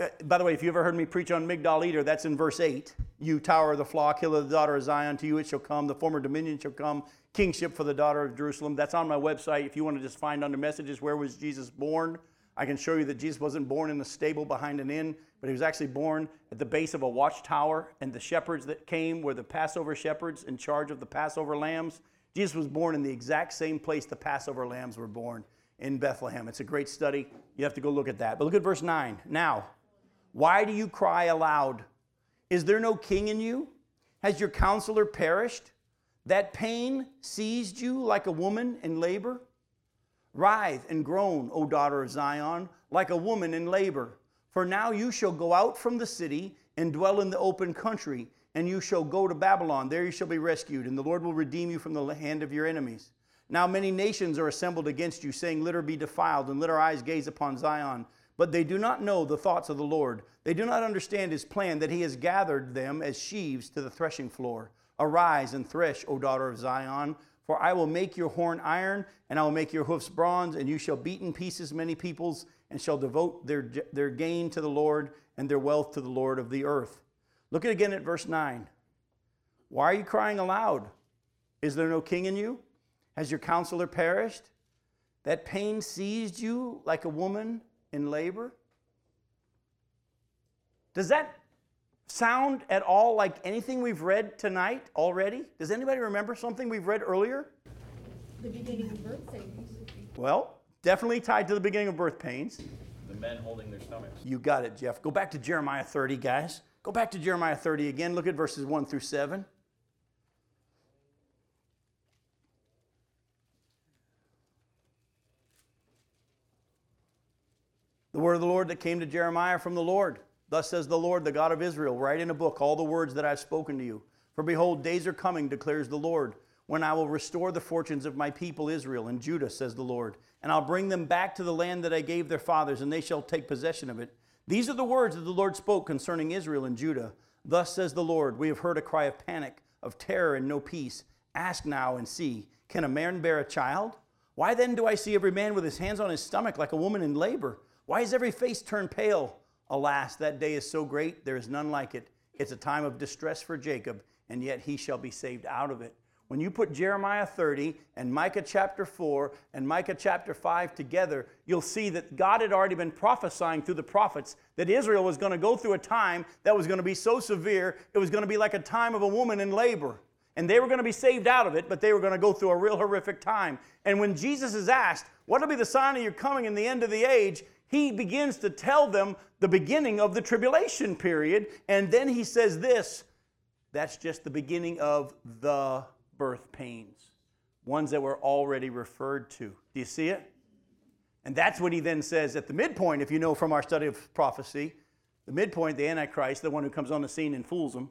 uh, by the way, if you ever heard me preach on Migdal Eder, that's in verse 8. You, tower of the flock, hill of the daughter of Zion, to you it shall come, the former dominion shall come, kingship for the daughter of Jerusalem. That's on my website. If you want to just find under messages, where was Jesus born? I can show you that Jesus wasn't born in a stable behind an inn, but he was actually born at the base of a watchtower. And the shepherds that came were the Passover shepherds in charge of the Passover lambs. Jesus was born in the exact same place the Passover lambs were born in Bethlehem. It's a great study. You have to go look at that. But look at verse 9. Now, why do you cry aloud? Is there no king in you? Has your counselor perished? That pain seized you like a woman in labor? Writhe and groan, O daughter of Zion, like a woman in labor. For now you shall go out from the city and dwell in the open country, and you shall go to Babylon. There you shall be rescued, and the Lord will redeem you from the hand of your enemies. Now many nations are assembled against you, saying, Let her be defiled, and let our eyes gaze upon Zion. But they do not know the thoughts of the Lord. They do not understand his plan, that he has gathered them as sheaves to the threshing floor. Arise and thresh, O daughter of Zion. For I will make your horn iron, and I will make your hoofs bronze, and you shall beat in pieces many peoples, and shall devote their, their gain to the Lord, and their wealth to the Lord of the earth. Look at again at verse 9. Why are you crying aloud? Is there no king in you? Has your counselor perished? That pain seized you like a woman in labor? Does that sound at all like anything we've read tonight already? Does anybody remember something we've read earlier? The beginning of birth pains. Well, definitely tied to the beginning of birth pains. The men holding their stomachs. You got it, Jeff. Go back to Jeremiah 30, guys. Go back to Jeremiah 30 again. Look at verses 1 through 7. The word of the Lord that came to Jeremiah from the Lord. Thus says the Lord, the God of Israel Write in a book all the words that I have spoken to you. For behold, days are coming, declares the Lord, when I will restore the fortunes of my people Israel and Judah, says the Lord. And I'll bring them back to the land that I gave their fathers, and they shall take possession of it. These are the words that the Lord spoke concerning Israel and Judah. Thus says the Lord, We have heard a cry of panic, of terror and no peace. Ask now and see, can a man bear a child? Why then do I see every man with his hands on his stomach like a woman in labor? Why is every face turned pale? Alas, that day is so great, there is none like it. It's a time of distress for Jacob, and yet he shall be saved out of it. When you put Jeremiah 30 and Micah chapter 4 and Micah chapter 5 together, you'll see that God had already been prophesying through the prophets that Israel was going to go through a time that was going to be so severe, it was going to be like a time of a woman in labor. And they were going to be saved out of it, but they were going to go through a real horrific time. And when Jesus is asked, What will be the sign of your coming in the end of the age? He begins to tell them the beginning of the tribulation period. And then he says this that's just the beginning of the birth pains, ones that were already referred to. Do you see it? And that's what he then says at the midpoint, if you know from our study of prophecy. The midpoint, the Antichrist, the one who comes on the scene and fools them,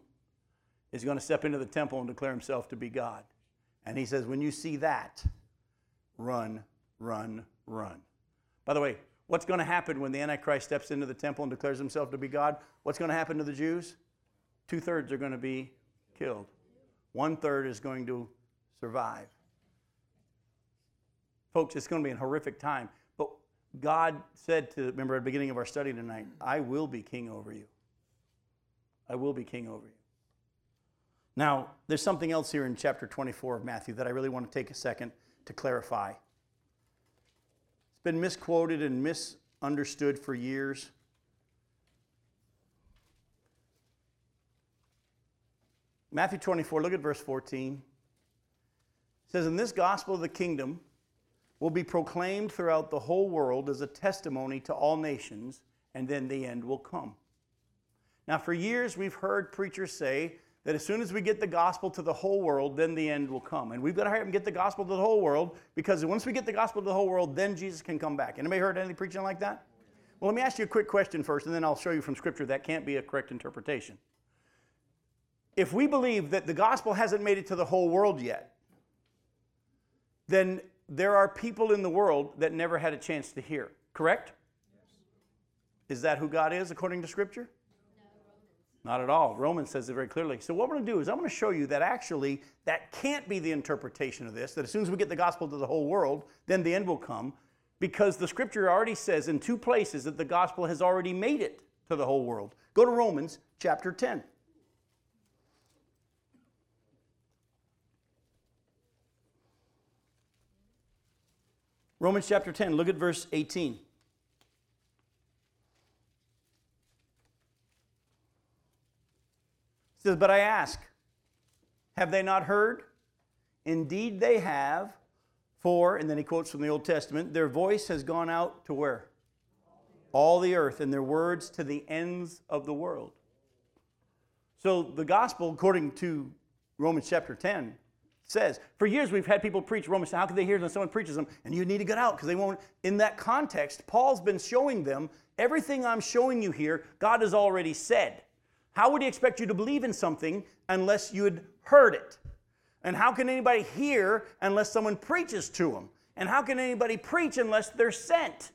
is going to step into the temple and declare himself to be God. And he says, when you see that, run, run, run. By the way, What's going to happen when the Antichrist steps into the temple and declares himself to be God? What's going to happen to the Jews? two thirds are going to be killed. One third is going to survive. Folks, it's going to be a horrific time. But God said to, remember at the beginning of our study tonight, I will be king over you. I will be king over you. Now, there's something else here in chapter 24 of Matthew that I really want to take a second to clarify. Been misquoted and misunderstood for years. Matthew 24, look at verse 14. It says, In this gospel of the kingdom will be proclaimed throughout the whole world as a testimony to all nations, and then the end will come. Now, for years, we've heard preachers say that as soon as we get the gospel to the whole world, then the end will come. And we've got to hurry up and get the gospel to the whole world because once we get the gospel to the whole world, then Jesus can come back. Anybody heard any preaching like that? Well, let me ask you a quick question first, and then I'll show you from Scripture that can't be a correct interpretation. If we believe that the gospel hasn't made it to the whole world yet, then there are people in the world that never had a chance to hear, correct? Is that who God is according to Scripture? Not at all. Romans says it very clearly. So what I'm going to do is I'm going to show you that actually that can't be the interpretation of this, that as soon as we get the gospel to the whole world, then the end will come, because the scripture already says in two places that the gospel has already made it to the whole world. Go to Romans chapter 10. Romans chapter 10, look at verse 18. It says, But I ask, have they not heard? Indeed, they have. For, and then he quotes from the Old Testament, their voice has gone out to where? All the earth, and their words to the ends of the world. So the gospel, according to Romans chapter 10, says, for years we've had people preach Romans. How could they hear when someone preaches them? And you need to get out because they won't. In that context, Paul's been showing them everything I'm showing you here, God has already said. How would he expect you to believe in something unless you had heard it? And how can anybody hear unless someone preaches to them? And how can anybody preach unless they're sent?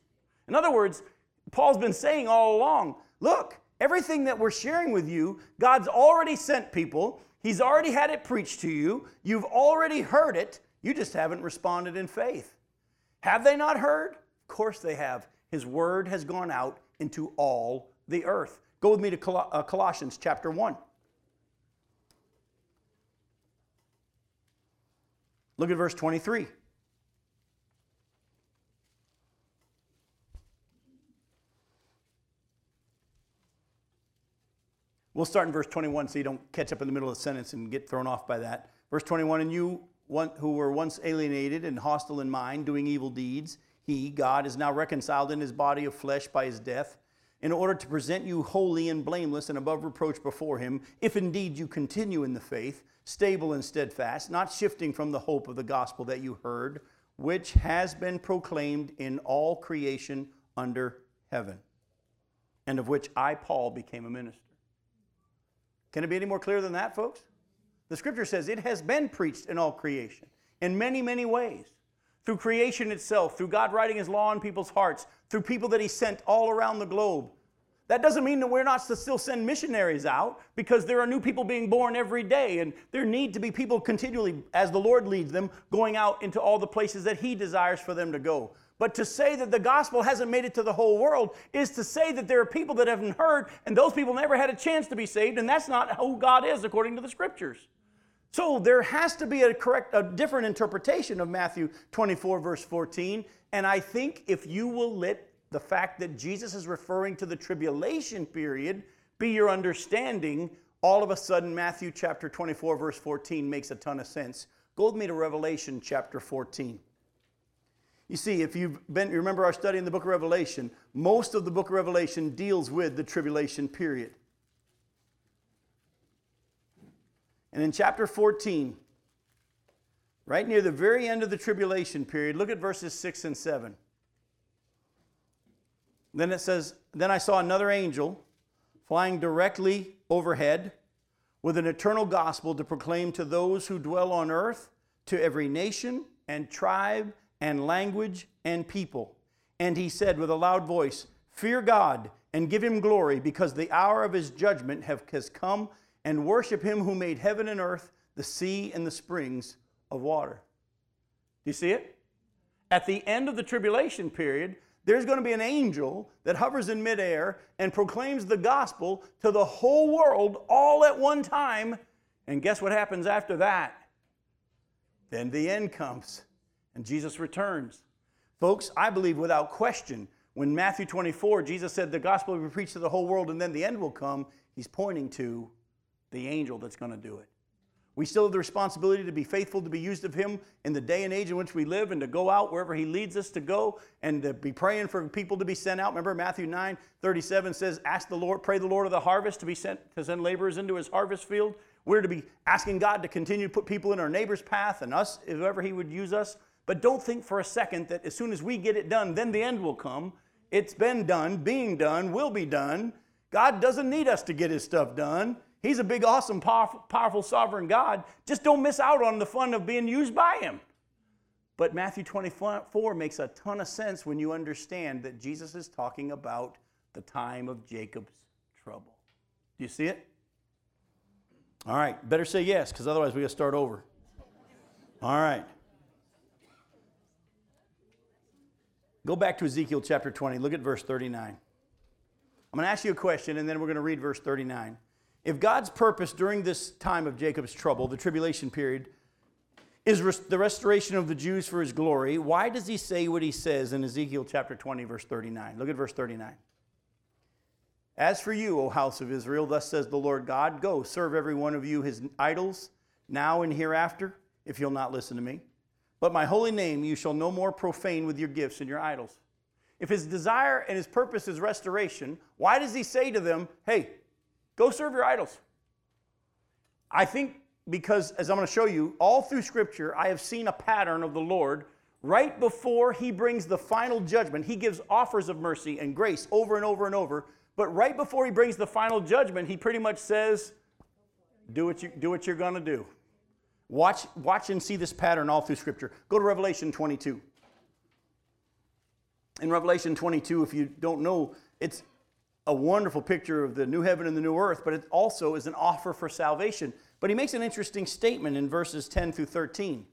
In other words, Paul's been saying all along look, everything that we're sharing with you, God's already sent people. He's already had it preached to you. You've already heard it. You just haven't responded in faith. Have they not heard? Of course they have. His word has gone out into all the earth. Go with me to Col- uh, Colossians chapter 1. Look at verse 23. We'll start in verse 21 so you don't catch up in the middle of the sentence and get thrown off by that. Verse 21 And you one, who were once alienated and hostile in mind, doing evil deeds, he, God, is now reconciled in his body of flesh by his death, in order to present you holy and blameless and above reproach before him, if indeed you continue in the faith, stable and steadfast, not shifting from the hope of the gospel that you heard, which has been proclaimed in all creation under heaven, and of which I, Paul, became a minister. Can it be any more clear than that, folks? The scripture says it has been preached in all creation in many, many ways. Through creation itself, through God writing His law in people's hearts, through people that He sent all around the globe. That doesn't mean that we're not to still send missionaries out because there are new people being born every day, and there need to be people continually, as the Lord leads them, going out into all the places that He desires for them to go. But to say that the gospel hasn't made it to the whole world is to say that there are people that haven't heard, and those people never had a chance to be saved, and that's not who God is according to the scriptures. So there has to be a correct, a different interpretation of Matthew 24, verse 14. And I think if you will let the fact that Jesus is referring to the tribulation period be your understanding, all of a sudden Matthew chapter 24, verse 14 makes a ton of sense. Go with me to Revelation chapter 14. You see, if you've been, remember our study in the book of Revelation, most of the book of Revelation deals with the tribulation period. And in chapter 14, right near the very end of the tribulation period, look at verses 6 and 7. Then it says, Then I saw another angel flying directly overhead with an eternal gospel to proclaim to those who dwell on earth, to every nation and tribe and language and people. And he said with a loud voice, Fear God and give him glory, because the hour of his judgment have, has come, and worship him who made heaven and earth, the sea, and the springs of water. Do you see it? At the end of the tribulation period, there's going to be an angel that hovers in midair and proclaims the gospel to the whole world all at one time. And guess what happens after that? Then the end comes and Jesus returns. Folks, I believe without question, when Matthew 24, Jesus said the gospel will be preached to the whole world and then the end will come, he's pointing to the angel that's going to do it. We still have the responsibility to be faithful, to be used of Him in the day and age in which we live, and to go out wherever He leads us to go, and to be praying for people to be sent out. Remember, Matthew 9 37 says, Ask the Lord, pray the Lord of the harvest to be sent to send laborers into His harvest field. We're to be asking God to continue to put people in our neighbor's path and us, whoever He would use us. But don't think for a second that as soon as we get it done, then the end will come. It's been done, being done, will be done. God doesn't need us to get His stuff done. He's a big, awesome, powerful, powerful, sovereign God. Just don't miss out on the fun of being used by Him. But Matthew 24 makes a ton of sense when you understand that Jesus is talking about the time of Jacob's trouble. Do you see it? All right, better say yes, because otherwise we got to start over. All right. Go back to Ezekiel chapter 20. Look at verse 39. I'm going to ask you a question, and then we're going to read verse 39. If God's purpose during this time of Jacob's trouble, the tribulation period, is res- the restoration of the Jews for his glory, why does he say what he says in Ezekiel chapter 20, verse 39? Look at verse 39. As for you, O house of Israel, thus says the Lord God, go serve every one of you his idols, now and hereafter, if you'll not listen to me. But my holy name you shall no more profane with your gifts and your idols. If his desire and his purpose is restoration, why does he say to them, hey, Go serve your idols. I think because, as I'm going to show you, all through Scripture, I have seen a pattern of the Lord right before He brings the final judgment. He gives offers of mercy and grace over and over and over. But right before He brings the final judgment, He pretty much says, Do what, you, do what you're going to do. Watch, watch and see this pattern all through Scripture. Go to Revelation 22. In Revelation 22, if you don't know, it's a wonderful picture of the new heaven and the new earth, but it also is an offer for salvation. But he makes an interesting statement in verses 10 through 13.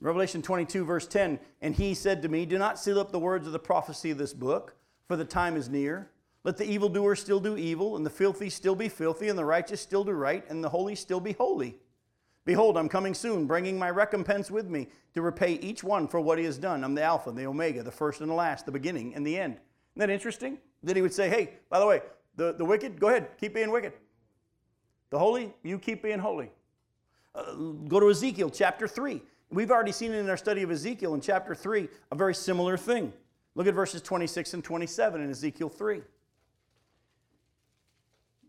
Revelation 22, verse 10 And he said to me, Do not seal up the words of the prophecy of this book, for the time is near. Let the evildoer still do evil, and the filthy still be filthy, and the righteous still do right, and the holy still be holy. Behold, I'm coming soon, bringing my recompense with me to repay each one for what he has done. I'm the Alpha, and the Omega, the first and the last, the beginning and the end. Isn't that interesting? Then he would say, hey, by the way, the, the wicked, go ahead, keep being wicked. The holy, you keep being holy. Uh, go to Ezekiel chapter 3. We've already seen it in our study of Ezekiel in chapter 3, a very similar thing. Look at verses 26 and 27 in Ezekiel 3.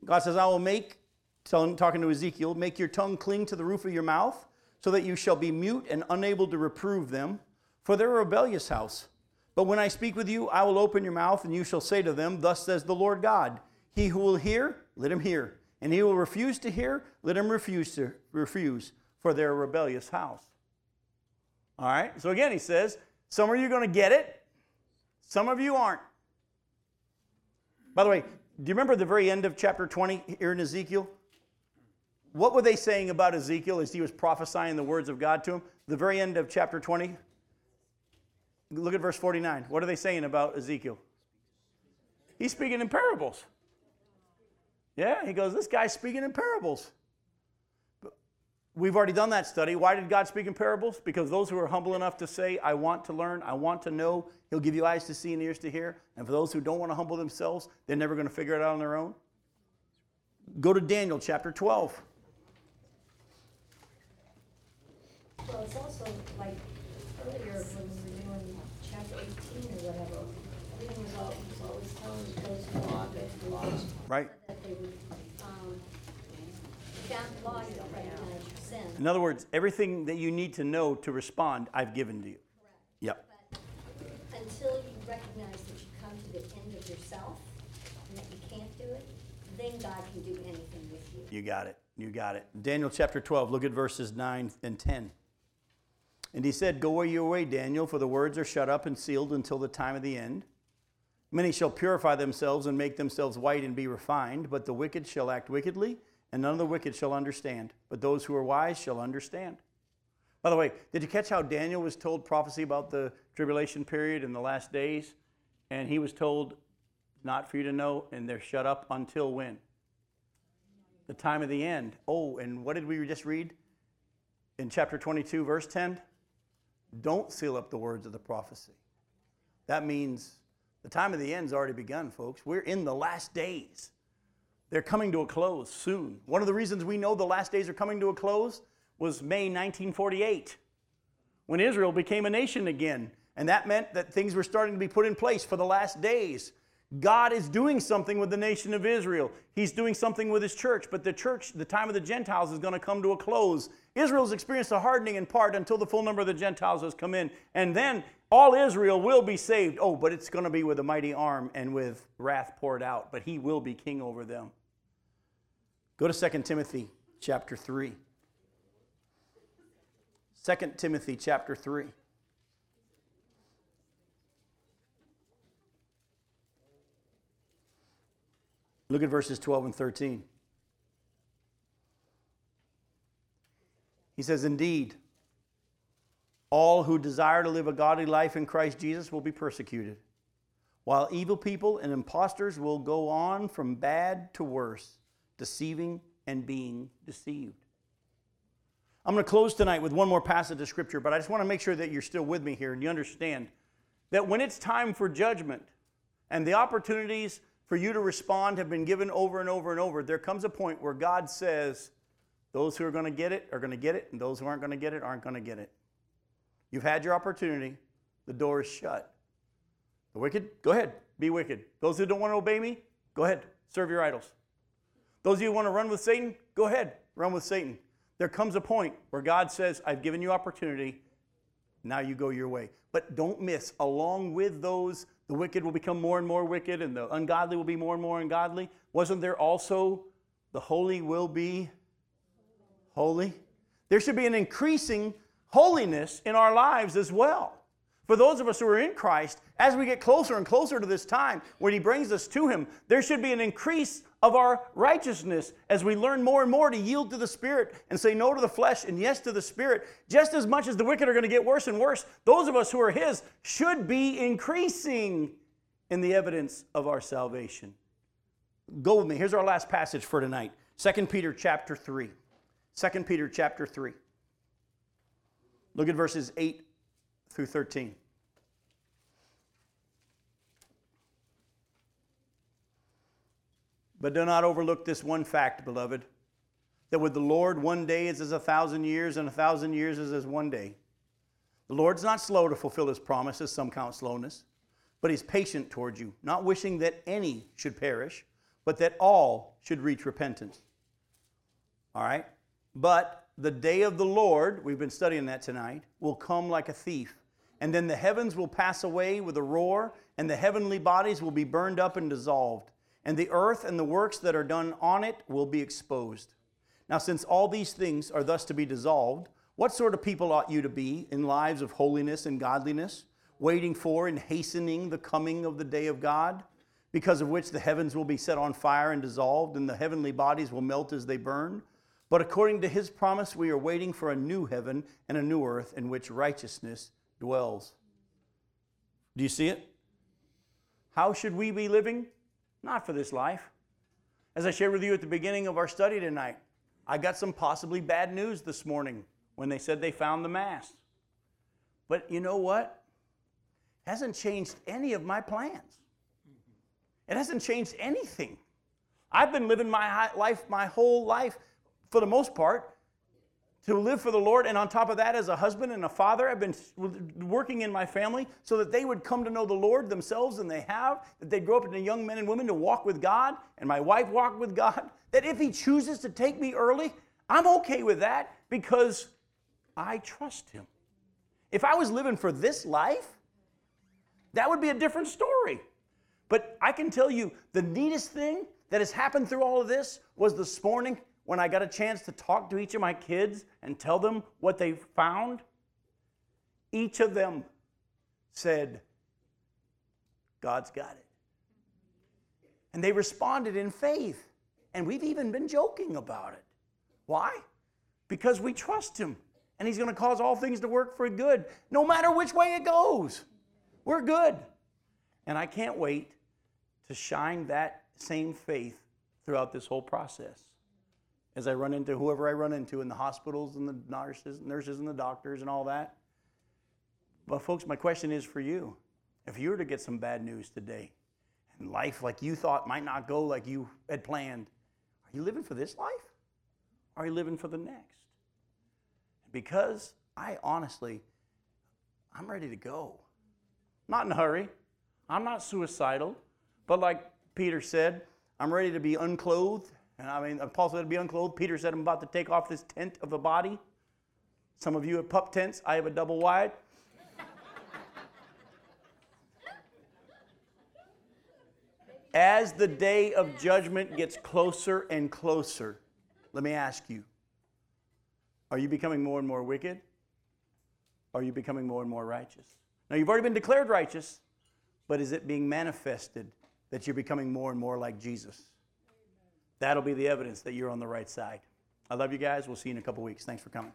God says, I will make, talking to Ezekiel, make your tongue cling to the roof of your mouth, so that you shall be mute and unable to reprove them, for they're a rebellious house. But when I speak with you, I will open your mouth, and you shall say to them, Thus says the Lord God. He who will hear, let him hear. And he will refuse to hear, let him refuse to refuse, for they're a rebellious house. All right? So again, he says, Some of you are going to get it, some of you aren't. By the way, do you remember the very end of chapter 20 here in Ezekiel? What were they saying about Ezekiel as he was prophesying the words of God to him? The very end of chapter 20, Look at verse 49. What are they saying about Ezekiel? He's speaking in parables. Yeah, he goes, This guy's speaking in parables. We've already done that study. Why did God speak in parables? Because those who are humble enough to say, I want to learn, I want to know, He'll give you eyes to see and ears to hear. And for those who don't want to humble themselves, they're never going to figure it out on their own. Go to Daniel chapter 12. Well, it's also like earlier when we were doing chapter eighteen or whatever, everything was always, was always telling those who walk the laws. Right. That they would, um, down law, you don't recognize your sin. In other words, everything that you need to know to respond, I've given to you. Correct. Yep. But until you recognize that you come to the end of yourself and that you can't do it, then God can do anything with you. You got it. You got it. Daniel chapter 12, look at verses 9 and 10. And he said, Go your way, Daniel, for the words are shut up and sealed until the time of the end. Many shall purify themselves and make themselves white and be refined, but the wicked shall act wickedly, and none of the wicked shall understand. But those who are wise shall understand. By the way, did you catch how Daniel was told prophecy about the tribulation period in the last days? And he was told not for you to know, and they're shut up until when? The time of the end. Oh, and what did we just read? In chapter 22, verse 10? Don't seal up the words of the prophecy. That means the time of the end's already begun, folks. We're in the last days. They're coming to a close soon. One of the reasons we know the last days are coming to a close was May 1948, when Israel became a nation again. And that meant that things were starting to be put in place for the last days. God is doing something with the nation of Israel. He's doing something with his church, but the church, the time of the Gentiles, is going to come to a close. Israel's experienced a hardening in part until the full number of the Gentiles has come in. And then all Israel will be saved. Oh, but it's going to be with a mighty arm and with wrath poured out, but he will be king over them. Go to 2 Timothy chapter 3. 2 Timothy chapter 3. Look at verses 12 and 13. He says, Indeed, all who desire to live a godly life in Christ Jesus will be persecuted, while evil people and impostors will go on from bad to worse, deceiving and being deceived. I'm going to close tonight with one more passage of Scripture, but I just want to make sure that you're still with me here and you understand that when it's time for judgment and the opportunities for you to respond have been given over and over and over, there comes a point where God says, those who are going to get it are going to get it, and those who aren't going to get it aren't going to get it. You've had your opportunity, the door is shut. The wicked, go ahead, be wicked. Those who don't want to obey me, go ahead, serve your idols. Those of you who want to run with Satan, go ahead, run with Satan. There comes a point where God says, I've given you opportunity, now you go your way. But don't miss, along with those the wicked will become more and more wicked, and the ungodly will be more and more ungodly. Wasn't there also the holy will be holy? There should be an increasing holiness in our lives as well. For those of us who are in Christ, as we get closer and closer to this time when He brings us to Him, there should be an increase of our righteousness as we learn more and more to yield to the Spirit and say no to the flesh and yes to the Spirit. Just as much as the wicked are going to get worse and worse, those of us who are His should be increasing in the evidence of our salvation. Go with me. Here's our last passage for tonight 2 Peter chapter 3. 2 Peter chapter 3. Look at verses 8 through 13. But do not overlook this one fact, beloved, that with the Lord one day is as a thousand years, and a thousand years is as one day. The Lord's not slow to fulfill his promises, some count slowness, but he's patient towards you, not wishing that any should perish, but that all should reach repentance. All right? But the day of the Lord, we've been studying that tonight, will come like a thief. And then the heavens will pass away with a roar, and the heavenly bodies will be burned up and dissolved, and the earth and the works that are done on it will be exposed. Now, since all these things are thus to be dissolved, what sort of people ought you to be in lives of holiness and godliness, waiting for and hastening the coming of the day of God, because of which the heavens will be set on fire and dissolved, and the heavenly bodies will melt as they burn? But according to his promise, we are waiting for a new heaven and a new earth in which righteousness dwells. Do you see it? How should we be living? Not for this life. As I shared with you at the beginning of our study tonight, I got some possibly bad news this morning when they said they found the mass. But you know what? It hasn't changed any of my plans. It hasn't changed anything. I've been living my life my whole life for the most part to live for the Lord. And on top of that, as a husband and a father, I've been working in my family so that they would come to know the Lord themselves, and they have, that they grow up into young men and women to walk with God, and my wife walk with God. That if He chooses to take me early, I'm okay with that because I trust Him. If I was living for this life, that would be a different story. But I can tell you the neatest thing that has happened through all of this was this morning when I got a chance to talk to each of my kids and tell them what they found, each of them said, God's got it. And they responded in faith. And we've even been joking about it. Why? Because we trust Him. And He's going to cause all things to work for good, no matter which way it goes. We're good. And I can't wait to shine that same faith throughout this whole process. As I run into whoever I run into in the hospitals and the nurses, nurses and the doctors and all that. But, folks, my question is for you. If you were to get some bad news today, and life like you thought might not go like you had planned, are you living for this life? Are you living for the next? Because I honestly, I'm ready to go. Not in a hurry. I'm not suicidal. But like Peter said, I'm ready to be unclothed. And I mean, Paul said to be unclothed. Peter said, I'm about to take off this tent of the body. Some of you have pup tents. I have a double wide. As the day of judgment gets closer and closer, let me ask you are you becoming more and more wicked? Are you becoming more and more righteous? Now, you've already been declared righteous, but is it being manifested that you're becoming more and more like Jesus? That'll be the evidence that you're on the right side. I love you guys. We'll see you in a couple weeks. Thanks for coming.